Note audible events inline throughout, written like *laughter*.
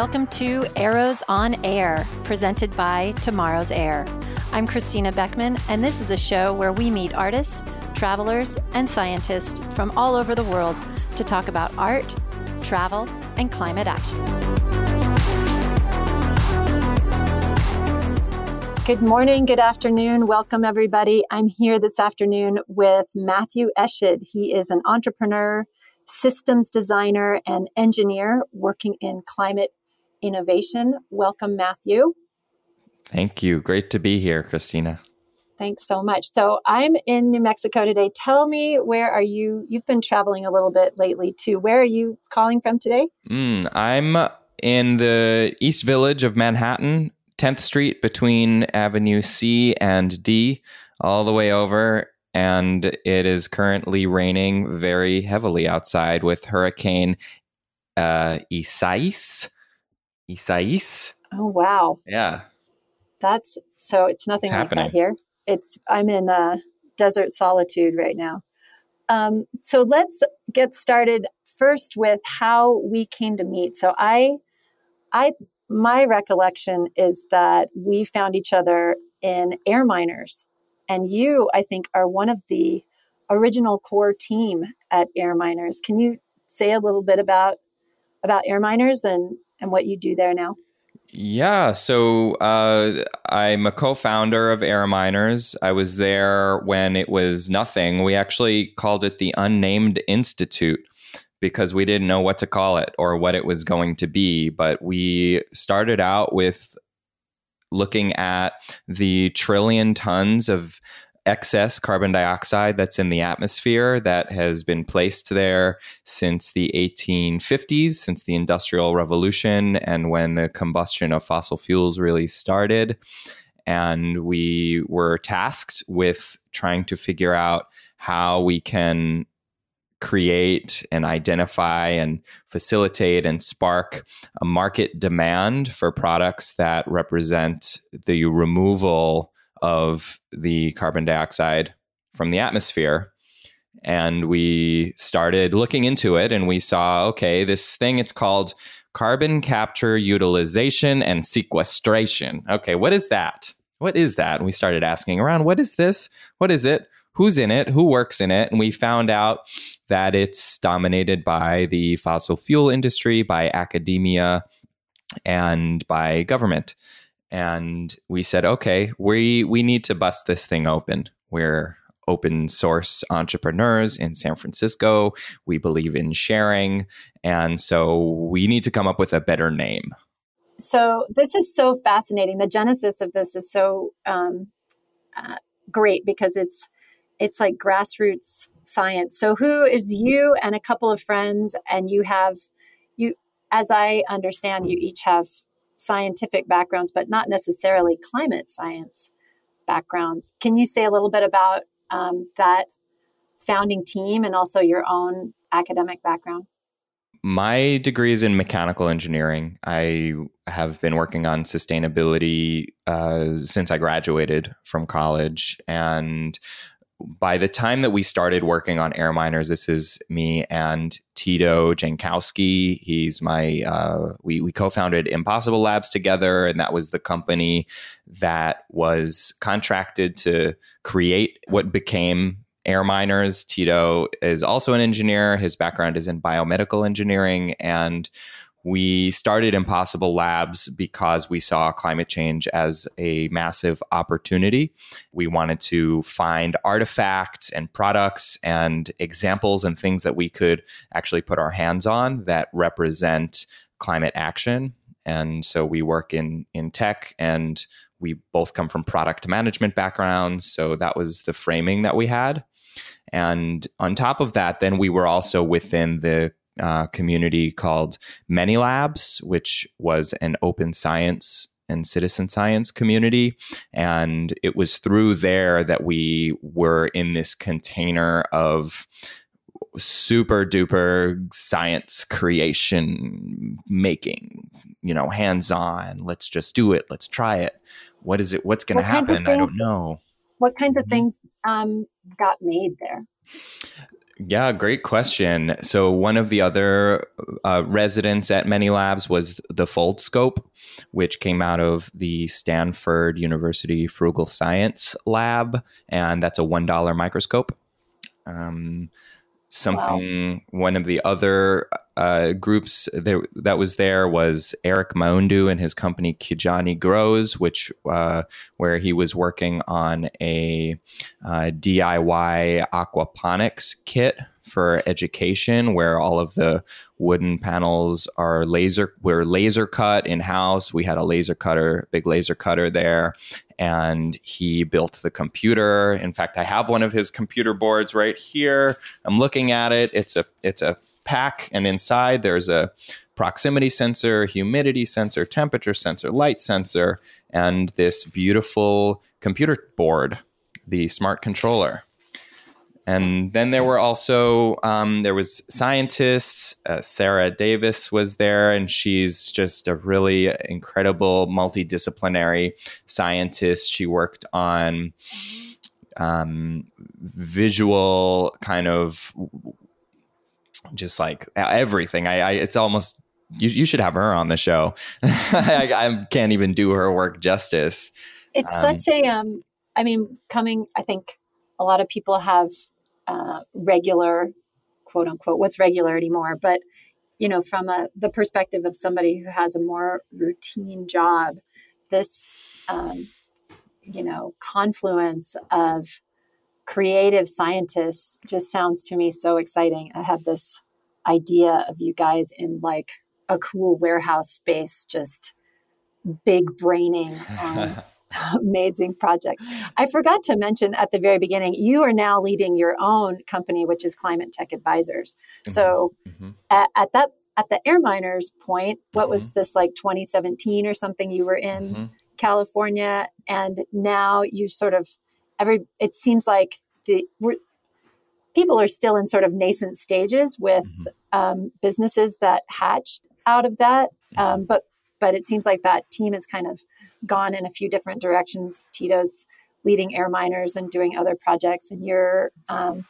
welcome to Arrows on Air, presented by Tomorrow's Air. I'm Christina Beckmann, and this is a show where we meet artists, travelers, and scientists from all over the world to talk about art, travel, and climate action. Good morning, good afternoon. Welcome, everybody. I'm here this afternoon with Matthew Eshed. He is an entrepreneur, systems designer, and engineer working in climate innovation. Welcome, Matthew. Thank you. Great to be here, Christina. Thanks so much. So I'm in New Mexico today. Tell me where are you? You've been traveling a little bit lately too. Where are you calling from today? Mm, I'm in the East Village of Manhattan, 10th Street between Avenue C and D, all the way over. And it is currently raining very heavily outside with Hurricane uh, Isaias Isaias. Oh wow! Yeah, that's so. It's nothing like that here. It's I'm in a desert solitude right now. Um, so let's get started first with how we came to meet. So I, I, my recollection is that we found each other in Air Miners, and you, I think, are one of the original core team at Air Miners. Can you say a little bit about about Air Miners and and what you do there now? Yeah, so uh, I'm a co-founder of Air Miners. I was there when it was nothing. We actually called it the Unnamed Institute because we didn't know what to call it or what it was going to be. But we started out with looking at the trillion tons of excess carbon dioxide that's in the atmosphere that has been placed there since the 1850s, since the Industrial Revolution, and when the combustion of fossil fuels really started. And we were tasked with trying to figure out how we can create and identify and facilitate and spark a market demand for products that represent the removal of the carbon dioxide from the atmosphere. And we started looking into it and we saw okay, this thing, it's called carbon capture, utilization, and sequestration. Okay, what is that? What is that? And we started asking around, what is this? What is it? Who's in it? Who works in it? And we found out that it's dominated by the fossil fuel industry, by academia, and by government and we said, okay, we we need to bust this thing open. We're open source entrepreneurs in San Francisco. We believe in sharing, and so we need to come up with a better name. So this is so fascinating. The genesis of this is so um, uh, great because it's it's like grassroots science. So who is you and a couple of friends, and you have you, as I understand, you each have scientific backgrounds, but not necessarily climate science backgrounds. Can you say a little bit about um, that founding team and also your own academic background? My degree is in mechanical engineering. I have been working on sustainability uh, since I graduated from college. And by the time that we started working on air miners, this is me and Tito Jankowski. He's my uh, we we co-founded Impossible Labs together, and that was the company that was contracted to create what became air miners. Tito is also an engineer. His background is in biomedical engineering, and we started Impossible Labs because we saw climate change as a massive opportunity. We wanted to find artifacts and products and examples and things that we could actually put our hands on that represent climate action. And so we work in in tech and we both come from product management backgrounds, so that was the framing that we had. And on top of that, then we were also within the uh, community called Many Labs, which was an open science and citizen science community. And it was through there that we were in this container of super duper science creation making, you know, hands on. Let's just do it. Let's try it. What is it? What's going to happen? I don't know. What kinds of mm-hmm. things um, got made there? Yeah, great question. So, one of the other uh, residents at Many Labs was the Foldscope, which came out of the Stanford University Frugal Science Lab, and that's a $1 microscope. Um, something wow. one of the other uh, groups that, that was there was Eric Maundu and his company Kijani Grows, which uh, where he was working on a uh, DIY aquaponics kit for education, where all of the wooden panels are laser were laser cut in house. We had a laser cutter, big laser cutter there, and he built the computer. In fact, I have one of his computer boards right here. I'm looking at it. It's a it's a pack, and inside there's a proximity sensor, humidity sensor, temperature sensor, light sensor, and this beautiful computer board, the smart controller. And then there were also um, there was scientists. Uh, Sarah Davis was there, and she's just a really incredible multidisciplinary scientist. She worked on um, visual kind of just like everything. I, I it's almost you, you, should have her on the show. *laughs* I, I, can't even do her work justice. It's um, such a um. I mean, coming. I think a lot of people have uh, regular, quote unquote, what's regular anymore, but you know, from a, the perspective of somebody who has a more routine job, this, um, you know, confluence of creative scientists just sounds to me so exciting. I have this idea of you guys in like a cool warehouse space, just big braining on *laughs* *laughs* amazing projects. I forgot to mention at the very beginning, you are now leading your own company, which is Climate Tech Advisors. Mm-hmm. So mm-hmm. At, at, that at the Airminers point, what mm-hmm. was this like 2017 or something? You were in mm-hmm. California, and now you sort of every. It seems like the people are still in sort of nascent stages with mm-hmm. um, businesses that hatched out of that, mm-hmm. um, but but it seems like that team is kind of gone in a few different directions. Tito's leading air miners and doing other projects, and you're um,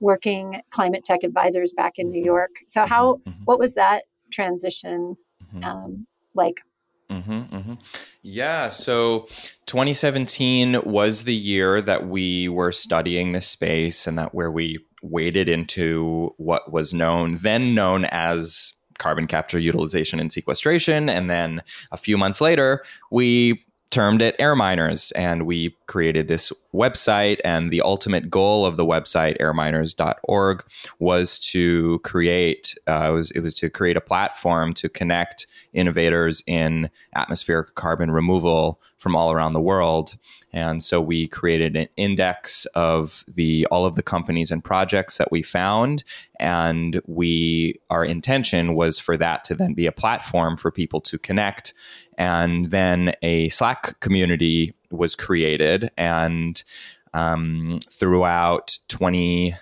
working climate tech advisors back in New York. So, how mm-hmm. mm-hmm. what was that transition mm-hmm. um, like? Mm-hmm, mm-hmm. Yeah, so 2017 was the year that we were studying this space, and that where we waded into what was known then known as carbon capture, utilization, and sequestration. And then a few months later, we termed it Airminers and we created this website and the ultimate goal of the website airminers.org was to create uh, it, was, it was to create a platform to connect innovators in atmospheric carbon removal from all around the world and so we created an index of the all of the companies and projects that we found. And we our intention was for that to then be a platform for people to connect. And then a slack community was created. And um, throughout 20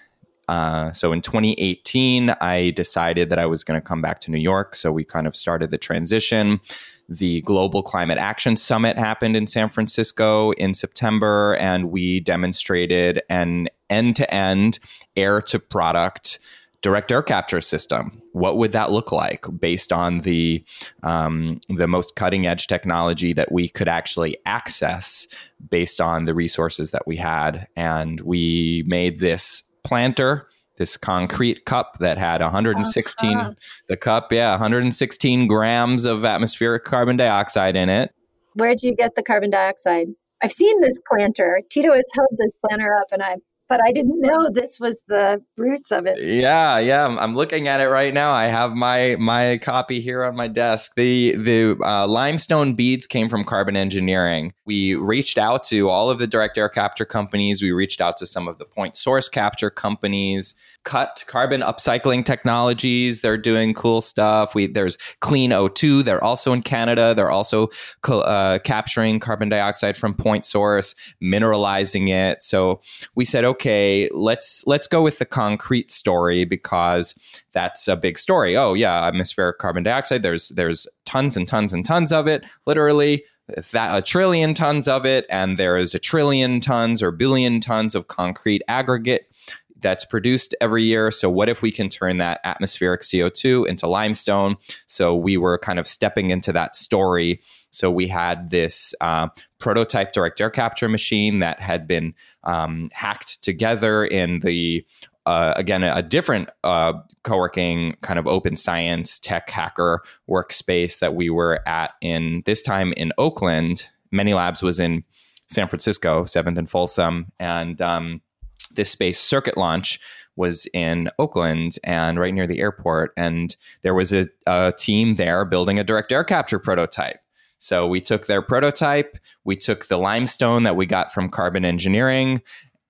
uh, so in 2018 i decided that i was going to come back to new york. So we kind of started the transition the Global Climate Action Summit happened in San Francisco in September, and we demonstrated an end to end air to product direct air capture system. What would that look like based on the um, the most cutting edge technology that we could actually access based on the resources that we had? And we made this planter this concrete cup that had 116 uh-huh. the cup yeah 116 grams of atmospheric carbon dioxide in it. Where'd you get the carbon dioxide? I've seen this planter. Tito has held this planter up and i but I didn't know this was the roots of it. Yeah, yeah, I'm looking at it right now. I have my my copy here on my desk. The the uh, limestone beads came from Carbon Engineering. We reached out to all of the direct air capture companies. We reached out to some of the point source capture companies cut carbon upcycling technologies. They're doing cool stuff. We there's Clean O2. They're also in Canada. They're also uh, capturing carbon dioxide from point source, mineralizing it. So we said, okay, let's let's go with the concrete story because that's a big story. Oh yeah, atmospheric carbon dioxide. There's there's tons and tons and tons of it. Literally that a trillion tons of it and there is a trillion tons or billion tons of concrete aggregate that's produced every year. So, what if we can turn that atmospheric CO2 into limestone? So, we were kind of stepping into that story. So, we had this uh, prototype direct air capture machine that had been um, hacked together in the uh, again a, different uh, co-working kind of open science tech hacker workspace that we were at in this time in Oakland. Many Labs was in San Francisco, Seventh and Folsom, and um, this space circuit launch was in Oakland and right near the airport. And there was a, a team there building a direct air capture prototype. So we took their prototype, we took the limestone that we got from Carbon Engineering,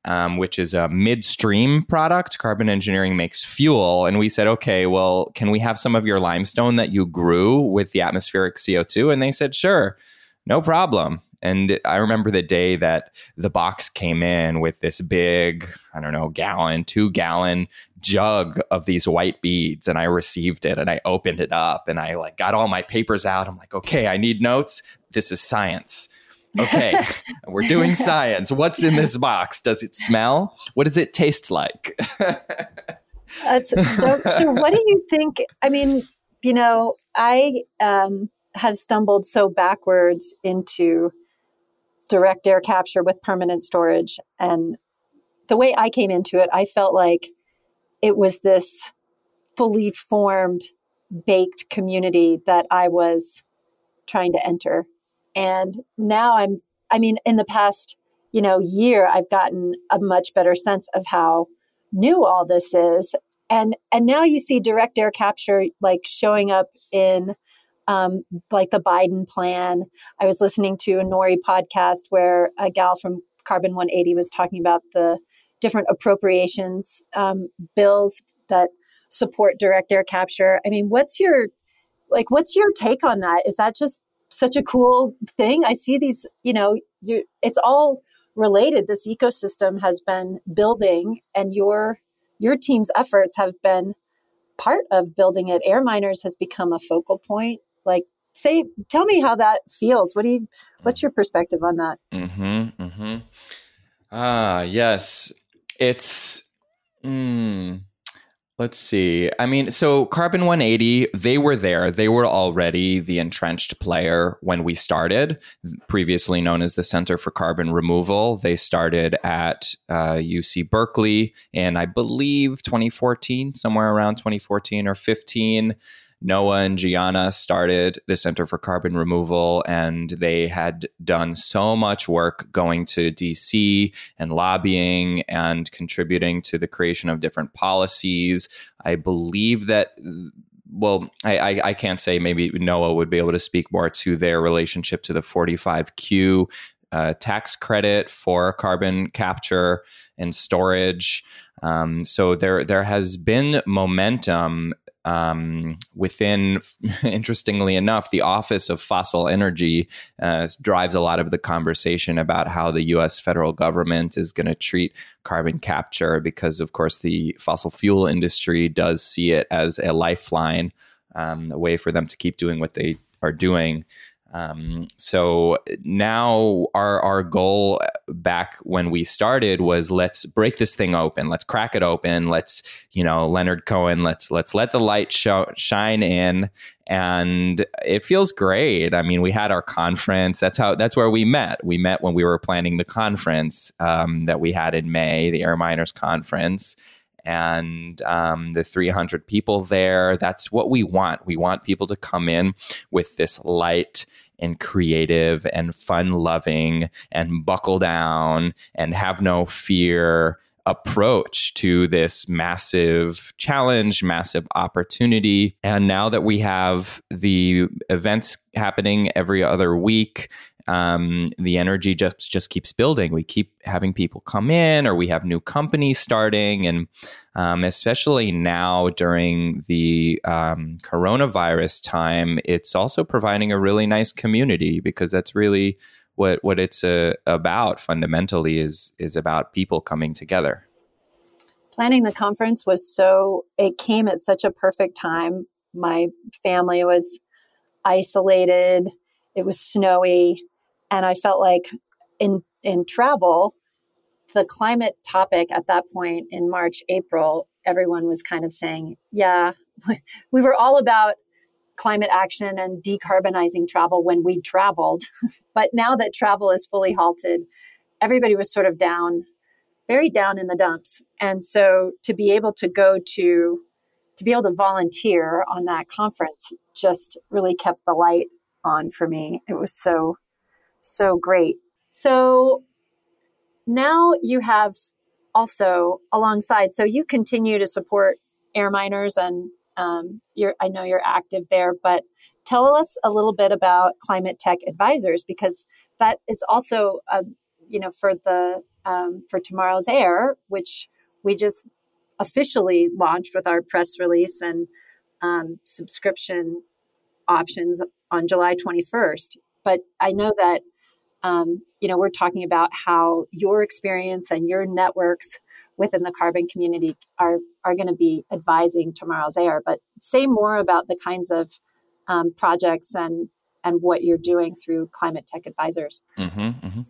um, which is a midstream product. Carbon Engineering makes fuel. And we said, okay, well, can we have some of your limestone that you grew with the atmospheric CO2? And they said, sure, no problem. And I remember the day that the box came in with this big, I don't know, gallon, two gallon jug of these white beads. And I received it and I opened it up and I like got all my papers out. I'm like, okay, I need notes. This is science. Okay, *laughs* we're doing science. What's in this box? Does it smell? What does it taste like? *laughs* That's so. So, what do you think? I mean, you know, I um, have stumbled so backwards into direct air capture with permanent storage. And the way I came into it, I felt like it was this fully formed, baked community that I was trying to enter. And now I'm, I mean, in the past, you know, year, I've gotten a much better sense of how new all this is. And and now you see direct air capture like showing up in um, like the Biden plan. I was listening to a Nori podcast where a gal from Carbon 180 was talking about the different appropriations um, bills that support direct air capture. I mean, what's your like? What's your take on that? Is that just such a cool thing? I see these. You know, you it's all related. This ecosystem has been building, and your your team's efforts have been part of building it. Airminers has become a focal point like, say, tell me how that feels. What do you? What's your perspective on that? Mm hmm. Mm hmm. Ah, yes. It's. Mm, Let's see. I mean, so Carbon 180, they were there. They were already the entrenched player when we started, previously known as the Center for Carbon Removal. They started at uh, UC Berkeley in, I believe, 2014, somewhere around 2014 or 15. Noah and Giana started the Center for Carbon Removal, and they had done so much work going to DC and lobbying and contributing to the creation of different policies. I believe that well, I, I, I, can't say maybe Noah would be able to speak more to their relationship to the 45Q uh, tax credit for carbon capture and storage. Um, so there there has been momentum um, within, *laughs* interestingly enough, the Office of Fossil Energy uh, drives a lot of the conversation about how the US federal government is going to treat carbon capture because, of course, the fossil fuel industry does see it as a lifeline, um, a way for them to keep doing what they are doing. Um, so now our our goal back when we started was let's break this thing open, let's crack it open, let's you know Leonard Cohen, let's let's let the light show, shine in, and it feels great. I mean, we had our conference. That's how that's where we met. We met when we were planning the conference um, that we had in May, the Air Miners Conference and um, the 300 people there. That's what we want. We want people to come in with this light and creative and fun loving and buckle down and have no fear approach to this massive challenge, massive opportunity. And now that we have the events happening every other week, um, the energy just just keeps building. We keep having people come in, or we have new companies starting, and um, especially now during the um, coronavirus time, it's also providing a really nice community because that's really what what it's uh, about. Fundamentally, is is about people coming together. Planning the conference was so it came at such a perfect time. My family was isolated. It was snowy and I felt like in in travel, the climate topic at that point in March, April, everyone was kind of saying, yeah, *laughs* we were all about climate action and decarbonizing travel when we traveled. *laughs* but now that travel is fully halted, everybody was sort of down, very down in the dumps. And so to be able to go to, to be able to volunteer on that conference just really kept the light on for me. It was so, so great. So now you have also alongside, so you continue to support air miners and um, you're, I know you're active there, but tell us a little bit about Climate Tech Advisors because that is also, uh, you know, for the um, for tomorrow's air, which we just officially launched with our press release and um, subscription options on July 21st. But I know that um, you know we're talking about how your experience and your networks within the carbon community are are going to be advising tomorrow's air but say more about the kinds of um, projects and and what you're doing through climate tech advisors. Mm-hmm, mm-hmm.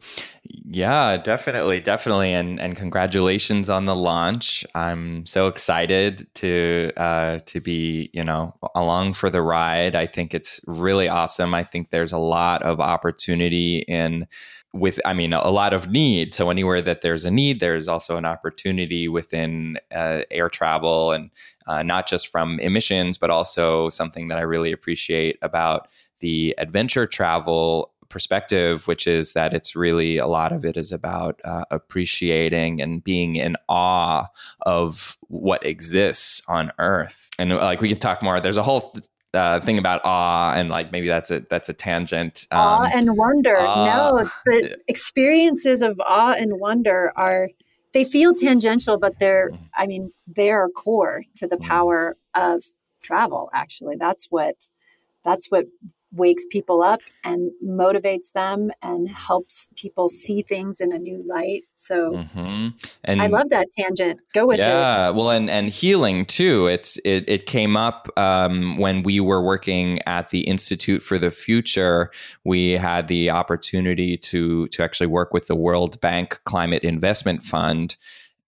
yeah definitely definitely and and congratulations on the launch. I'm so excited to uh, to be you know along for the ride. I think it's really awesome. I think there's a lot of opportunity in with i mean a lot of need. So anywhere that there's a need there's also an opportunity within uh, air travel and uh, not just from emissions but also something that i really appreciate about the adventure travel perspective which is that it's really a lot of it is about uh, appreciating and being in awe of what exists on earth and like we can talk more there's a whole th- uh, thing about awe and like maybe that's a that's a tangent. Um, awe and wonder. no, the experiences of awe and wonder are they feel tangential, but they're mm-hmm. I mean they are core to the mm-hmm. power of travel. Actually, that's what that's what wakes people up and motivates them and helps people see things in a new light. So mm-hmm. and I love that tangent. Go with yeah, it. Yeah, well, and and healing too. It's it it came up um, when we were working at the Institute for the Future. We had the opportunity to to actually work with the World Bank Climate Investment Fund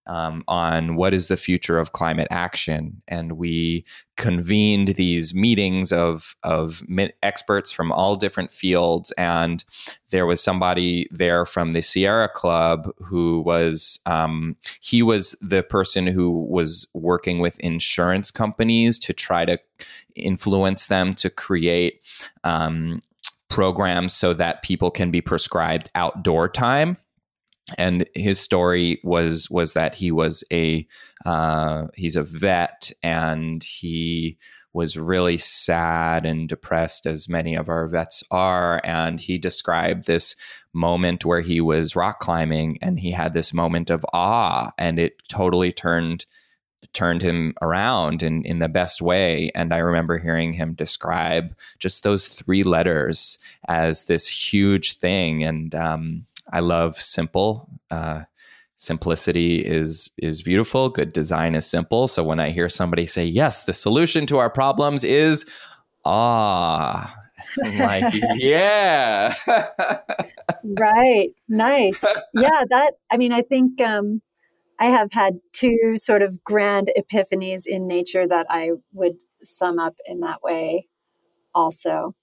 um, on what is the future of climate action, and we convened these meetings of of experts from all different fields. And there was somebody there from the Sierra Club who was um, he was the person who was working with insurance companies to try to influence them to create. Um, programs so that people can be prescribed outdoor time and his story was was that he was a uh, he's a vet and he was really sad and depressed as many of our vets are. And he described this moment where he was rock climbing and he had this moment of awe and it totally turned turned him around in in the best way. And i remember hearing him describe just those three letters as this huge thing. And um, I love simple. Uh, simplicity is is beautiful. Good design is simple. So when I hear somebody say, "Yes, the solution to our problems is ah," I'm like, *laughs* yeah, *laughs* right, nice, yeah. That I mean, I think um, I have had two sort of grand epiphanies in nature that I would sum up in that way. Also,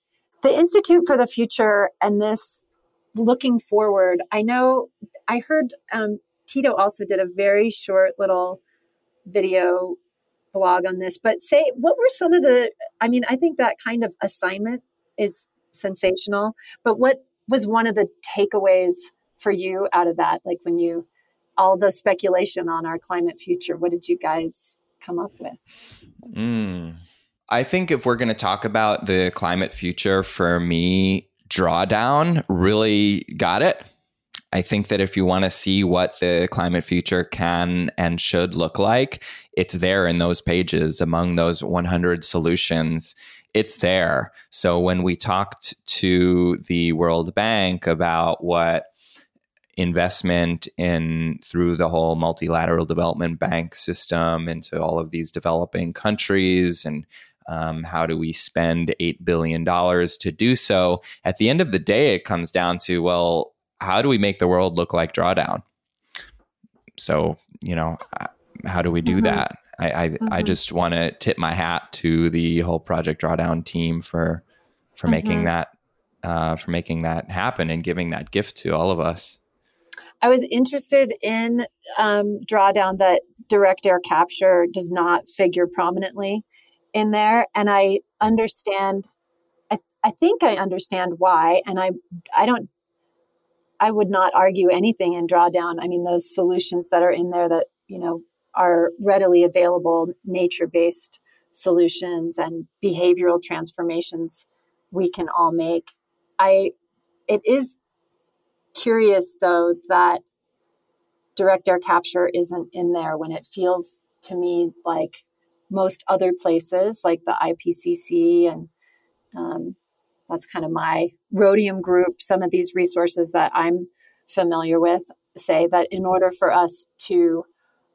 the Institute for the Future and this looking forward, I know I heard um, Tito also did a very short little video blog on this, but say, what were some of the, I mean, I think that kind of assignment is sensational, but what was one of the takeaways for you out of that? Like when you, all the speculation on our climate future, what did you guys come up with? Mm. I think if we're going to talk about the climate future, for me, drawdown really got it. I think that if you want to see what the climate future can and should look like, it's there in those pages among those 100 solutions. It's there. So when we talked to the World Bank about what investment in through the whole multilateral development bank system into all of these developing countries and um, how do we spend $8 billion to do so? At the end of the day, it comes down to well, how do we make the world look like drawdown? so you know, how do we do mm-hmm. that? I I, mm-hmm. I just want to tip my hat to the whole Project Drawdown team for for making mm-hmm. that uh, for making that happen and giving that gift to all of us. I was interested in um, drawdown that direct air capture does not figure prominently in there, and I understand. I, I think I understand why, and I I don't. I would not argue anything in drawdown. I mean, those solutions that are in there that you know are readily available, nature based solutions and behavioral transformations we can all make. I it is curious though that direct air capture isn't in there when it feels to me like most other places like the IPCC and um, that's kind of my rhodium group some of these resources that I'm familiar with say that in order for us to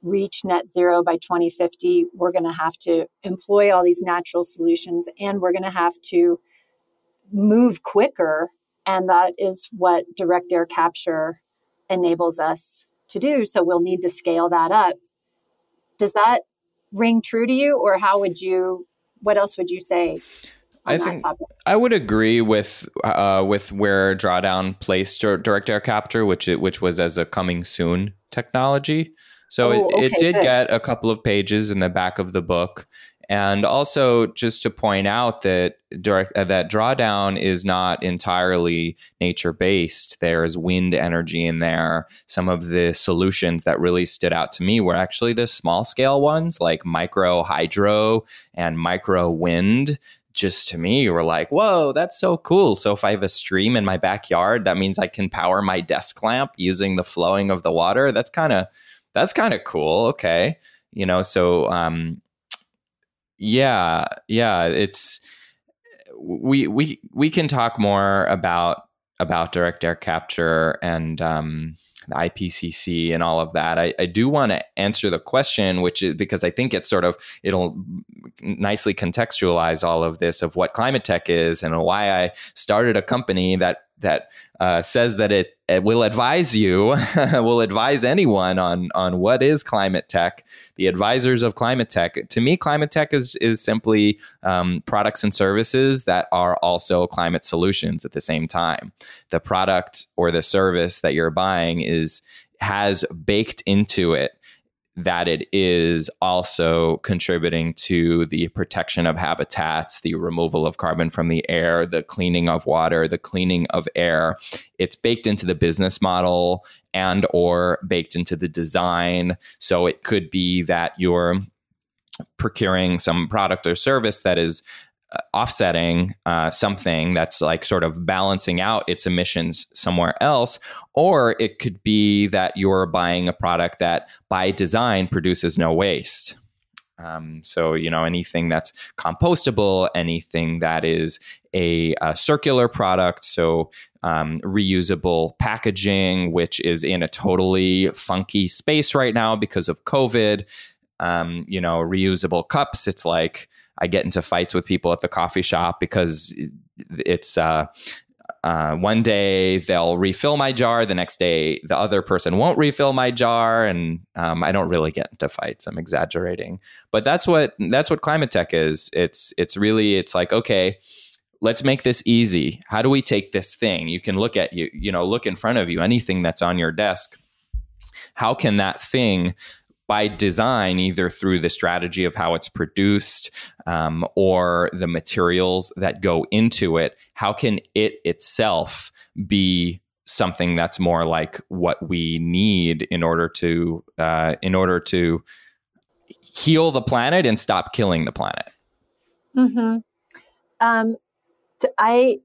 reach net zero by 2050 we're going to have to employ all these natural solutions and we're going to have to move quicker and that is what direct air capture enables us to do. So we'll need to scale that up. Does that ring true to you, or how would you, what else would you say? I think topic? I would agree with uh, with where Drawdown placed direct air capture, which it, which was as a coming soon technology. So oh, it, okay, it did good. get a couple of pages in the back of the book, and also, just to point out that direct, uh, that drawdown is not entirely nature based. There's wind energy in there. Some of the solutions that really stood out to me were actually the small scale ones, like micro hydro and micro wind. Just to me, were like, whoa, that's so cool. So if I have a stream in my backyard, that means I can power my desk lamp using the flowing of the water. That's kind of that's kind of cool. Okay, you know, so um, yeah, yeah, it's we we we can talk more about about direct air capture and um, the IPCC and all of that. I, I do want to answer the question, which is because I think it's sort of it'll nicely contextualize all of this of what climate tech is and why I started a company that that uh, says that it, it, will advise you, *laughs* will advise anyone on on what is climate tech. The advisors of climate tech. To me, climate tech is is simply um, products and services that are also climate solutions at the same time. The product or the service that you're buying is has baked into it that it is also contributing to the protection of habitats, the removal of carbon from the air, the cleaning of water, the cleaning of air. It's baked into the business model and or baked into the design. So it could be that you're procuring some product or service that is offsetting uh, something that's like sort of balancing out its emissions somewhere else. Or it could be that you're buying a product that by design produces no waste. Um, so, you know, anything that's compostable, anything that is a, a circular product, so um, reusable packaging, which is in a totally funky space right now because of COVID. Um, you know, reusable cups, it's like, I get into fights with people at the coffee shop because it's uh, uh, one day they'll refill my jar, the next day the other person won't refill my jar, and um, I don't really get into fights. I'm exaggerating, but that's what that's what climate tech is. It's it's really it's like okay, let's make this easy. How do we take this thing? You can look at you you know look in front of you anything that's on your desk. How can that thing by design, either through the strategy of how it's produced um, or the materials that go into it, how can it itself be something that's more like what we need in order to uh, in order to heal the planet and stop killing the planet? Hmm. Um. I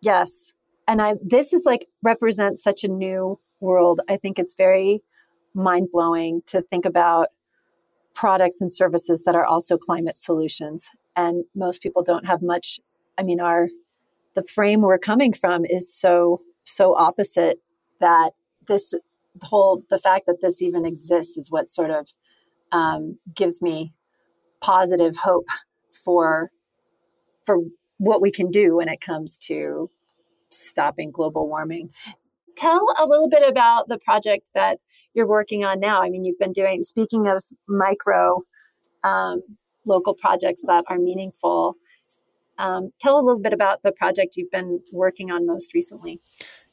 yes, and I this is like represents such a new world. I think it's very mind blowing to think about products and services that are also climate solutions. And most people don't have much. I mean, our the frame we're coming from is so so opposite that this whole the fact that this even exists is what sort of um, gives me positive hope for for what we can do when it comes to stopping global warming. Tell a little bit about the project that you're working on now. I mean, you've been doing, speaking of micro um, local projects that are meaningful, um, tell a little bit about the project you've been working on most recently.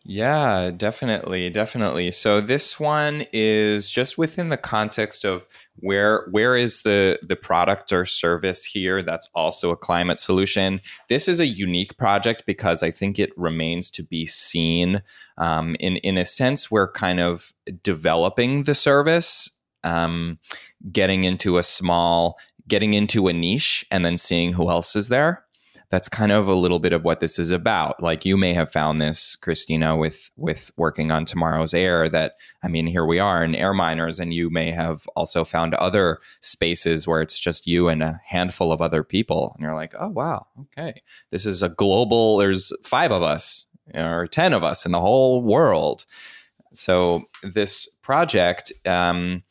Yeah, definitely, definitely. So this one is just within the context of where where is the the product or service here that's also a climate solution. This is a unique project because I think it remains to be seen. Um, in in a sense, we're kind of developing the service, um, getting into a small, getting into a niche, and then seeing who else is there that's kind of a little bit of what this is about. Like you may have found this, Christina, with with working on tomorrow's air. That I mean, here we are in Airminers, and you may have also found other spaces where it's just you and a handful of other people, and you're like, oh wow, okay, this is a global. There's five of us or ten of us in the whole world. So this project. Um,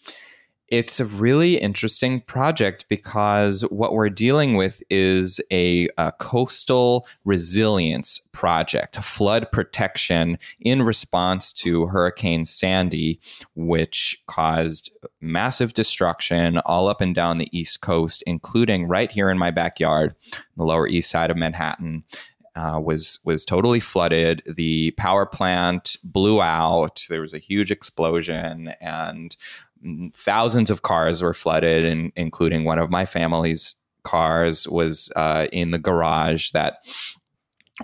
it's a really interesting project because what we're dealing with is a, a, coastal resilience project, flood protection in response to Hurricane Sandy, which caused massive destruction all up and down the East Coast, including right here in my backyard, the Lower East Side of Manhattan. Uh, was was totally flooded. The power plant blew out. There was a huge explosion, and thousands of cars were flooded, and including one of my family's cars was uh, in the garage that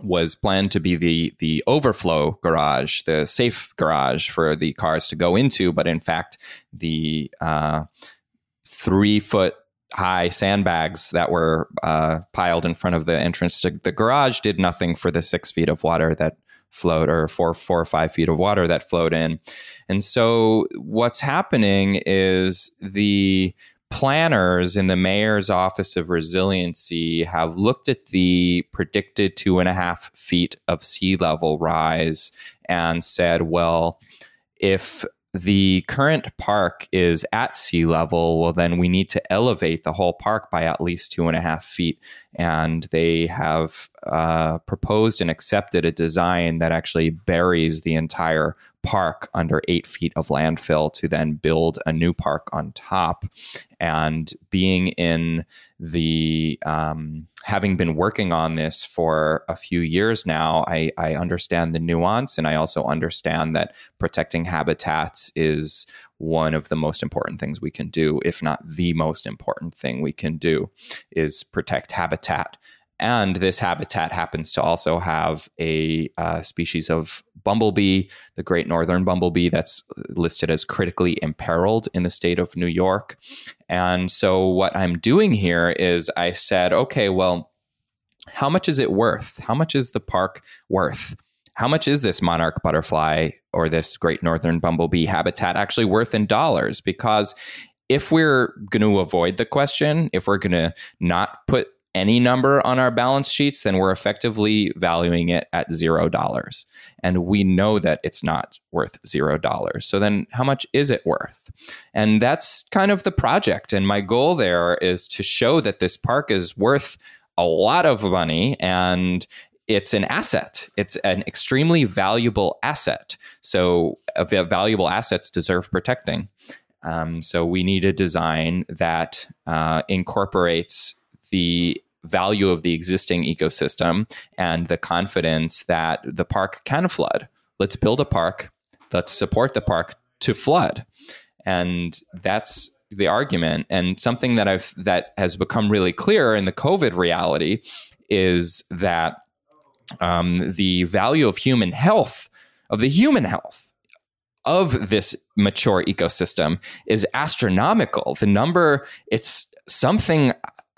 was planned to be the the overflow garage, the safe garage for the cars to go into, but in fact, the uh, three foot high sandbags that were uh, piled in front of the entrance to the garage did nothing for the six feet of water that flowed or four four or five feet of water that flowed in. And so what's happening is the planners in the mayor's office of resiliency have looked at the predicted two and a half feet of sea level rise and said well if the current park is at sea level, well, then we need to elevate the whole park by at least two and a half feet. And they have uh, proposed and accepted a design that actually buries the entire park under eight feet of landfill to then build a new park on top. And being in the, um, having been working on this for a few years now, I, I understand the nuance and I also understand that protecting habitats is one of the most important things we can do, if not the most important thing we can do, is protect habitat. And this habitat happens to also have a uh, species of bumblebee, the great northern bumblebee, that's listed as critically imperiled in the state of New York. And so, what I'm doing here is I said, okay, well, how much is it worth? How much is the park worth? How much is this monarch butterfly or this great northern bumblebee habitat actually worth in dollars? Because if we're going to avoid the question, if we're going to not put any number on our balance sheets, then we're effectively valuing it at zero dollars. And we know that it's not worth zero dollars. So then how much is it worth? And that's kind of the project. And my goal there is to show that this park is worth a lot of money and it's an asset. It's an extremely valuable asset. So, uh, valuable assets deserve protecting. Um, so, we need a design that uh, incorporates the value of the existing ecosystem and the confidence that the park can flood. Let's build a park. Let's support the park to flood. And that's the argument. And something that I've that has become really clear in the COVID reality is that um, the value of human health, of the human health of this mature ecosystem is astronomical. The number, it's something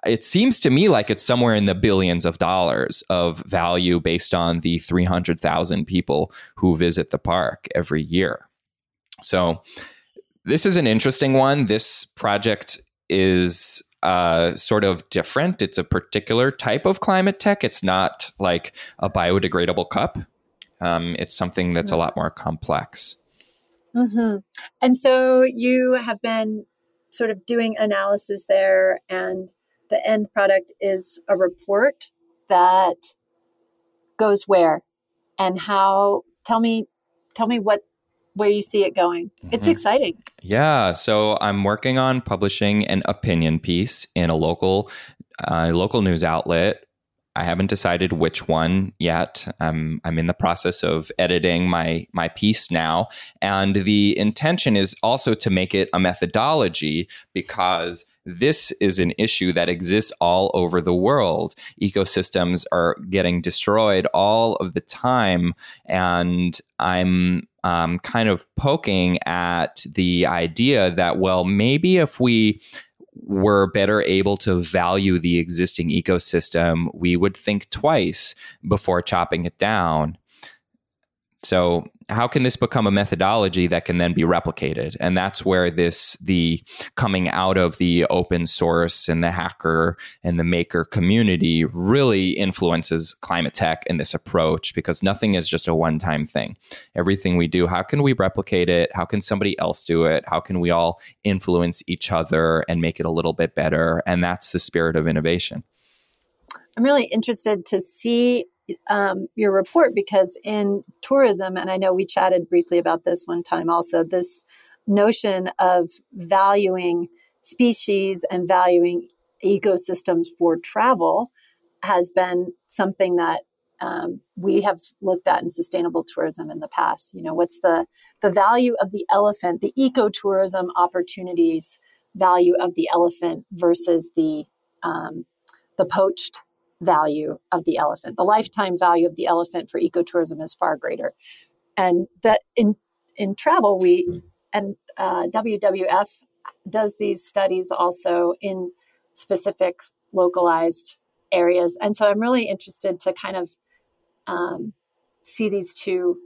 it seems to me like it's somewhere in the billions of dollars of value based on the 300,000 people who visit the park every year. So, this is an interesting one. This project is uh, sort of different. It's a particular type of climate tech. It's not like a biodegradable cup. Um, it's something that's a lot more complex. Mm-hmm. And so you have been sort of doing analysis there and the end product is a report that goes where and how tell me tell me what where you see it going. Mm-hmm. It's exciting. Yeah. So I'm working on publishing an opinion piece in a local uh, local news outlet I haven't decided which one yet. Um, I'm in the process of editing my my piece now, and the intention is also to make it a methodology because this is an issue that exists all over the world. Ecosystems are getting destroyed all of the time, and I'm um, kind of poking at the idea that well, maybe if we were better able to value the existing ecosystem, we would think twice before chopping it down. So how can this become a methodology that can then be replicated? And that's where this the coming out of the open source and the hacker and the maker community really influences climate tech and this approach because nothing is just a one time thing. Everything we do how can we replicate it? How can somebody else do it? How can we all influence each other and make it a little bit better? And that's the spirit of innovation. I'm really interested to see um, your report because in tourism, and I know we chatted briefly about this one time also, this notion of valuing species and valuing ecosystems for travel has been something that um, we have looked at in sustainable tourism in the past. You know, what's the the value of the elephant, the ecotourism opportunities value of the elephant versus the um, the poached value of the elephant. The lifetime value of the elephant for ecotourism is far greater. And that in in travel, we and uh, WWF does these studies also in specific localized areas. And so I'm really interested to kind of um, see these two,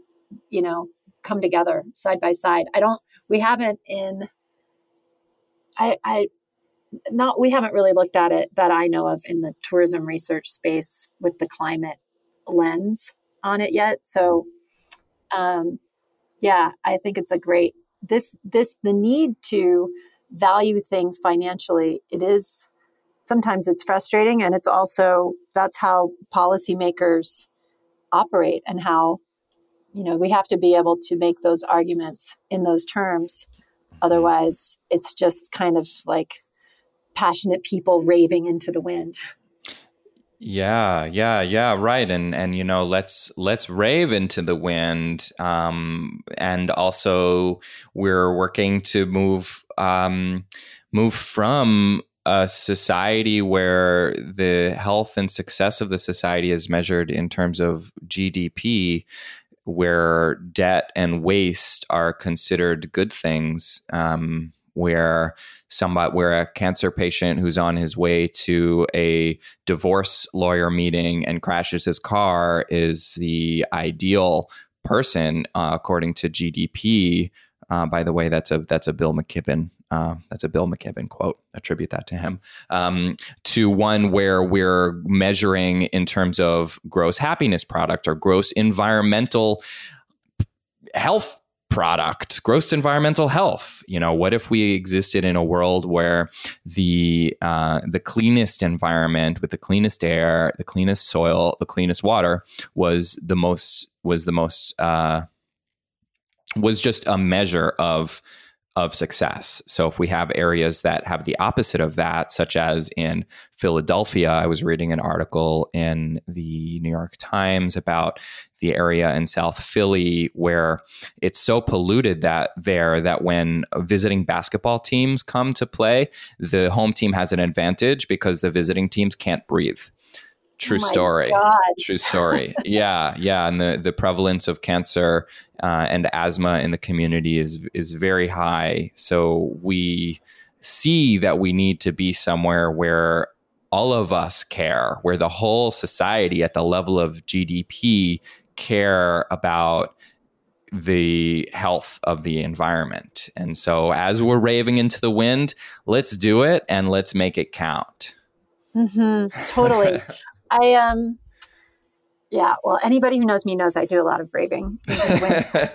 you know, come together side by side. I don't, we haven't in, I, I not we haven't really looked at it that I know of in the tourism research space with the climate lens on it yet. So um yeah, I think it's a great this this the need to value things financially, it is sometimes it's frustrating and it's also that's how policymakers operate and how you know we have to be able to make those arguments in those terms otherwise it's just kind of like passionate people raving into the wind. Yeah, yeah, yeah, right. And and you know, let's let's rave into the wind. Um, and also, we're working to move um, move from a society where the health and success of the society is measured in terms of GDP, where debt and waste are considered good things. Um, where somebody where a cancer patient who's on his way to a divorce lawyer meeting and crashes his car is the ideal person uh, according to GDP. Uh, by the way, that's a that's a Bill McKibben uh, that's a Bill McKibben quote. Attribute that to him. Um, to one where we're measuring in terms of gross happiness product or gross environmental health product gross environmental health. You know what if we existed in a world where the uh, the cleanest environment with the cleanest air the cleanest soil the cleanest water was the most was the most uh, was just a measure of of success. So if we have areas that have the opposite of that, such as in Philadelphia, I was reading an article in the New York Times about the area in South Philly where it's so polluted that there that when visiting basketball teams come to play, the home team has an advantage because the visiting teams can't breathe. True oh story. God. True story. yeah, yeah, and the the prevalence of cancer uh, and asthma in the community is is very high. So we see that we need to be somewhere where all of us care, where the whole society at the level of GDP care about the health of the environment. And so as we're raving into the wind, let's do it and let's make it count. Mm-hmm, totally. *laughs* I um yeah, well, anybody who knows me knows I do a lot of raving. *laughs* *laughs* the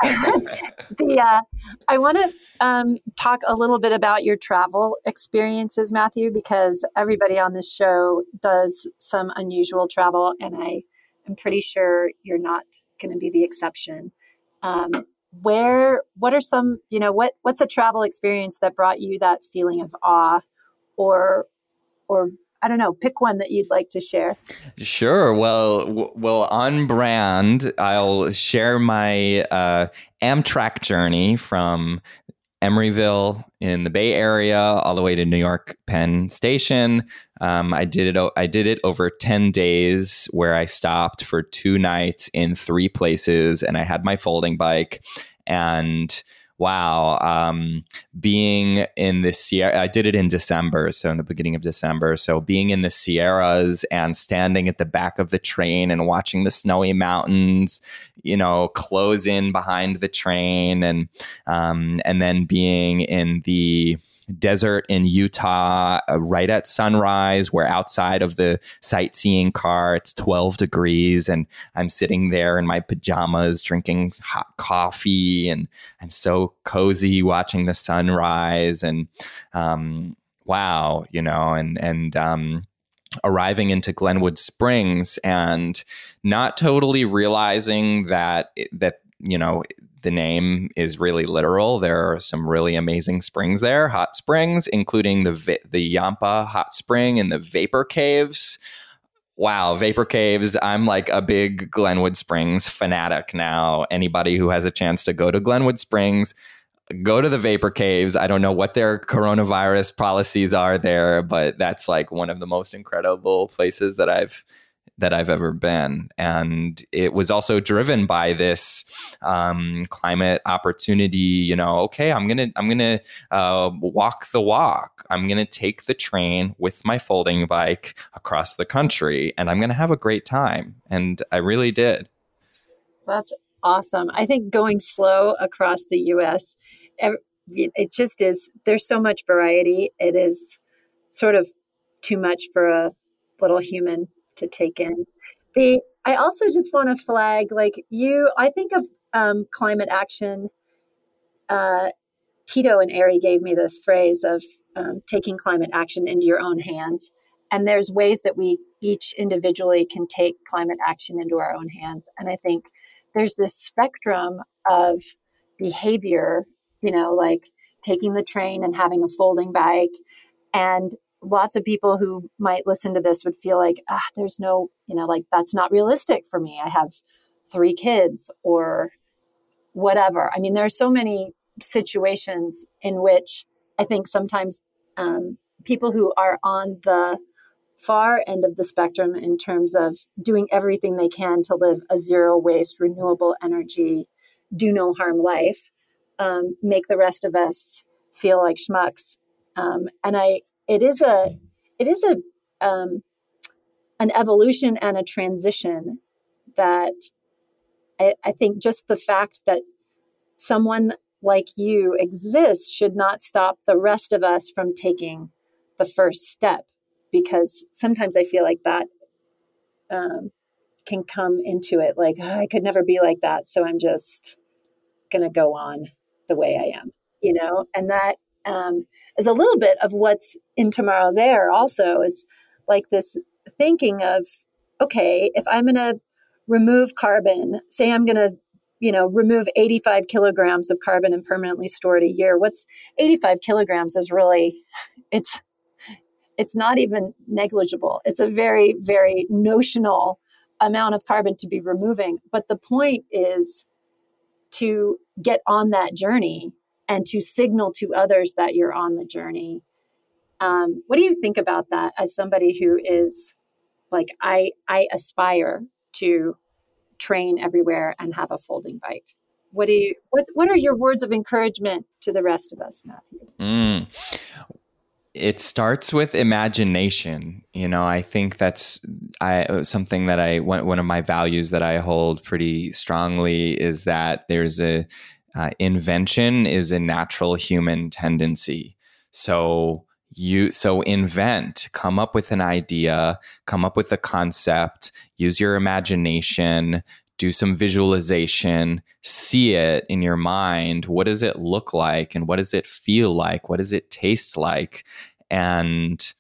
uh, I want to um, talk a little bit about your travel experiences, Matthew, because everybody on this show does some unusual travel, and I am pretty sure you're not going to be the exception. Um, where what are some you know what what's a travel experience that brought you that feeling of awe or or I don't know, pick one that you'd like to share. Sure. Well, w- well, on brand, I'll share my uh, Amtrak journey from Emeryville in the Bay Area all the way to New York Penn Station. Um, I did it. I did it over ten days, where I stopped for two nights in three places, and I had my folding bike and wow, um, being in the Sierra, I did it in December, so in the beginning of December. So being in the Sierras and standing at the back of the train and watching the snowy mountains, you know, close in behind the train, and um, and then being in the desert in Utah uh, right at sunrise. We're outside of the sightseeing car. It's 12 degrees, and I'm sitting there in my pajamas drinking hot coffee, and I'm so cozy watching the sunrise. And um, wow, you know, and, and, um, arriving into Glenwood Springs and not totally realizing that that you know the name is really literal. There are some really amazing springs there, hot springs, including the the Yampah hot spring and the Vapor Caves. Wow, Vapor Caves. I'm like a big Glenwood Springs fanatic now. Anybody who has a chance to go to Glenwood Springs, go to the Vapor Caves. I don't know what their coronavirus policies are there, but that's like one of the most incredible places that I've that I've ever been. And it was also driven by this um, climate opportunity. You know, okay, I'm gonna I'm gonna uh, walk the walk. I'm gonna take the train with my folding bike across the country, and I'm gonna have a great time. And I really did. That's awesome. I think going slow across the U.S. It just is. There's so much variety. It is sort of too much for a little human to take in. The I also just want to flag like you. I think of um, climate action. Uh, Tito and Ari gave me this phrase of um, taking climate action into your own hands. And there's ways that we each individually can take climate action into our own hands. And I think there's this spectrum of behavior, you know, like taking the train and having a folding bike and lots of people who might listen to this would feel like, ah, there's no, you know, like that's not realistic for me. I have three kids or whatever. I mean, there are so many situations in which I think sometimes um, people who are on the far end of the spectrum in terms of doing everything they can to live a zero waste, renewable energy, do no harm life, um, make the rest of us feel like schmucks. Um, and I, it is a it is a um, an evolution and a transition that I, I think just the fact that someone like you exists should not stop the rest of us from taking the first step because sometimes I feel like that um, can come into it. Like oh, I could never be like that, so I'm just gonna go on the way I am, you know, and that um, is a little bit of what's in tomorrow's air also is like this thinking of okay if i'm going to remove carbon say i'm going to you know remove 85 kilograms of carbon and permanently store it a year what's 85 kilograms is really it's it's not even negligible. It's a very very notional amount of carbon to be removing. But the point is to get on that journey and to signal to others that you're on the journey. Um, what do you think about that as somebody who is like I I aspire to train everywhere and have a folding bike? What do you what what are your words of encouragement to the rest of us, Matthew? Mm. It starts with imagination. You know, I think that's I something that I one, one of my values that I hold pretty strongly is that there's a uh, invention is a natural human tendency. So you so invent, come up with an idea, come up with a concept, use your imagination, do some visualization, see it in your mind. What does it look like and what does it feel like? What does it taste like? And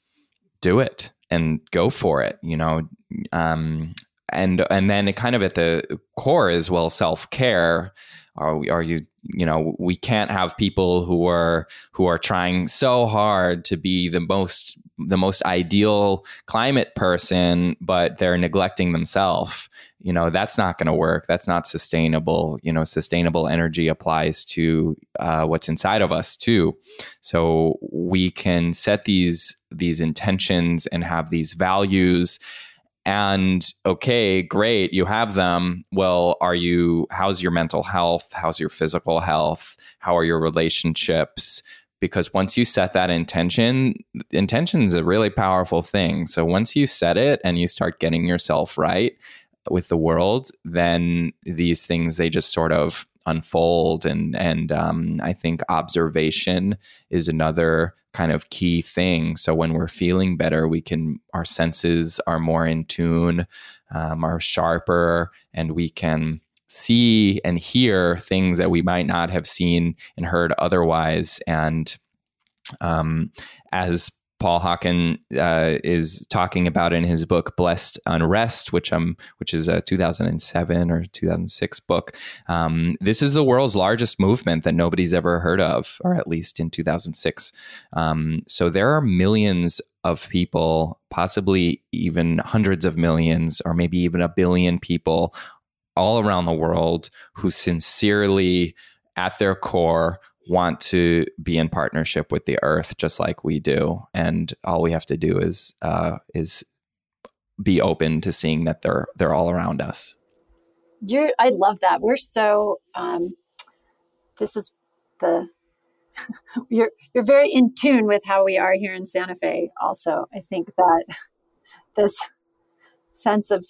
do it and go for it, you know. Um, and and then kind of at the core is well self-care are we, are you you know we can't have people who are who are trying so hard to be the most the most ideal climate person but they're neglecting themselves you know that's not going to work. That's not sustainable. You know sustainable energy applies to uh, what's inside of us too. So we can set these these intentions and have these values and okay great you have them. Well are you how's your mental health? How's your physical health? How are your relationships? Because once you set that intention intention is a really powerful thing. So once you set it and you start getting yourself right with the world then these things they just sort of unfold and and um, I think observation is another kind of key thing. So when we're feeling better, we can our senses are more in tune, um, are sharper, and we can see and hear things that we might not have seen and heard otherwise. And um, as Paul Hawken uh, is talking about in his book "Blessed Unrest," which um which is a 2007 or 2006 book. Um, this is the world's largest movement that nobody's ever heard of, or at least in 2006. Um, so there are millions of people, possibly even hundreds of millions, or maybe even a billion people all around the world who sincerely, at their core, want to be in partnership with the earth just like we do. And all we have to do is uh, is be open to seeing that they're they're all around us. You're i love that. We're so um this is the *laughs* you're you're very in tune with how we are here in santa fe also. I think that *laughs* this sense of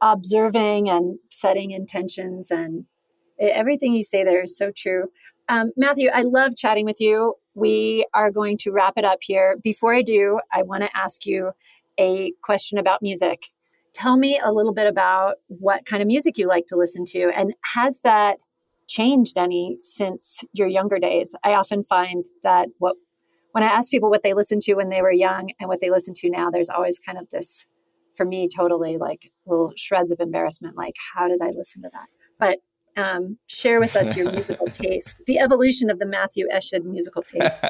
observing and setting intentions and everything you say there is so true um, Matthew, I love chatting with you. We are going to wrap it up here. Before I do, I want to ask you a question about music. Tell me a little bit about what kind of music you like to listen to, and has that changed any since your younger days? I often find that what when I ask people what they listened to when they were young and what they listen to now, there's always kind of this, for me, totally like little shreds of embarrassment. Like, how did I listen to that? But um, share with us your musical *laughs* taste, the evolution of the Matthew Eshed musical taste.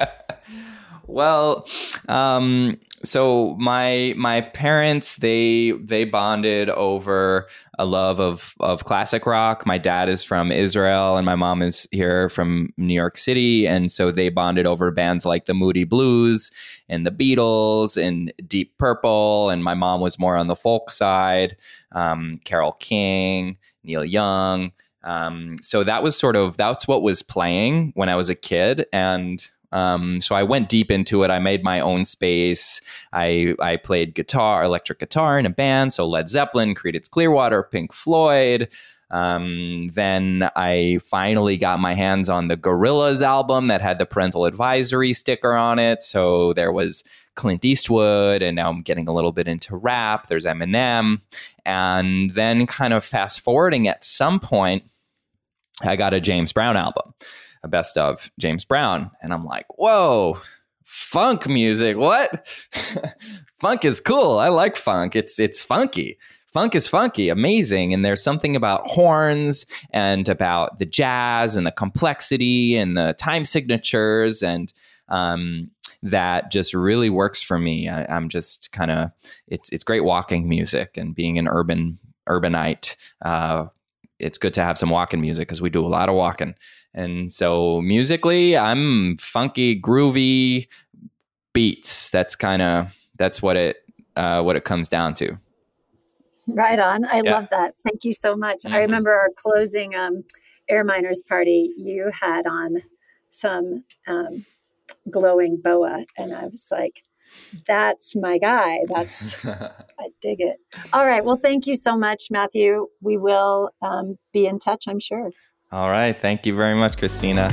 *laughs* well, um, so my my parents they they bonded over a love of of classic rock. My dad is from Israel and my mom is here from New York City, and so they bonded over bands like the Moody Blues and the Beatles and Deep Purple. And my mom was more on the folk side, um, Carole King, Neil Young. Um, so that was sort of that's what was playing when I was a kid, and um, so I went deep into it. I made my own space. I I played guitar, electric guitar in a band. So Led Zeppelin, Creedence Clearwater, Pink Floyd. Um, then I finally got my hands on the Gorillaz album that had the parental advisory sticker on it. So there was Clint Eastwood, and now I'm getting a little bit into rap. There's Eminem. And then, kind of fast forwarding at some point, I got a James Brown album, a best of James Brown. And I'm like, whoa, funk music. What? *laughs* funk is cool. I like funk. It's it's funky. Funk is funky, amazing. And there's something about horns and about the jazz and the complexity and the time signatures and um, that just really works for me. I, am just kind of it's it's great walking music and being an urban urbanite. Uh, it's good to have some walking music because we do a lot of walking. And so musically, I'm funky, groovy beats. That's kind of that's what it uh, what it comes down to. Right on. I yeah. love that. Thank you so much. Mm-hmm. I remember our closing um, Air Miners party. You had on some um, glowing boa. And I was like, that's my guy. That's, *laughs* I dig it. All right. Well, thank you so much, Matthew. We will um, be in touch, I'm sure. All right. Thank you very much, Christina.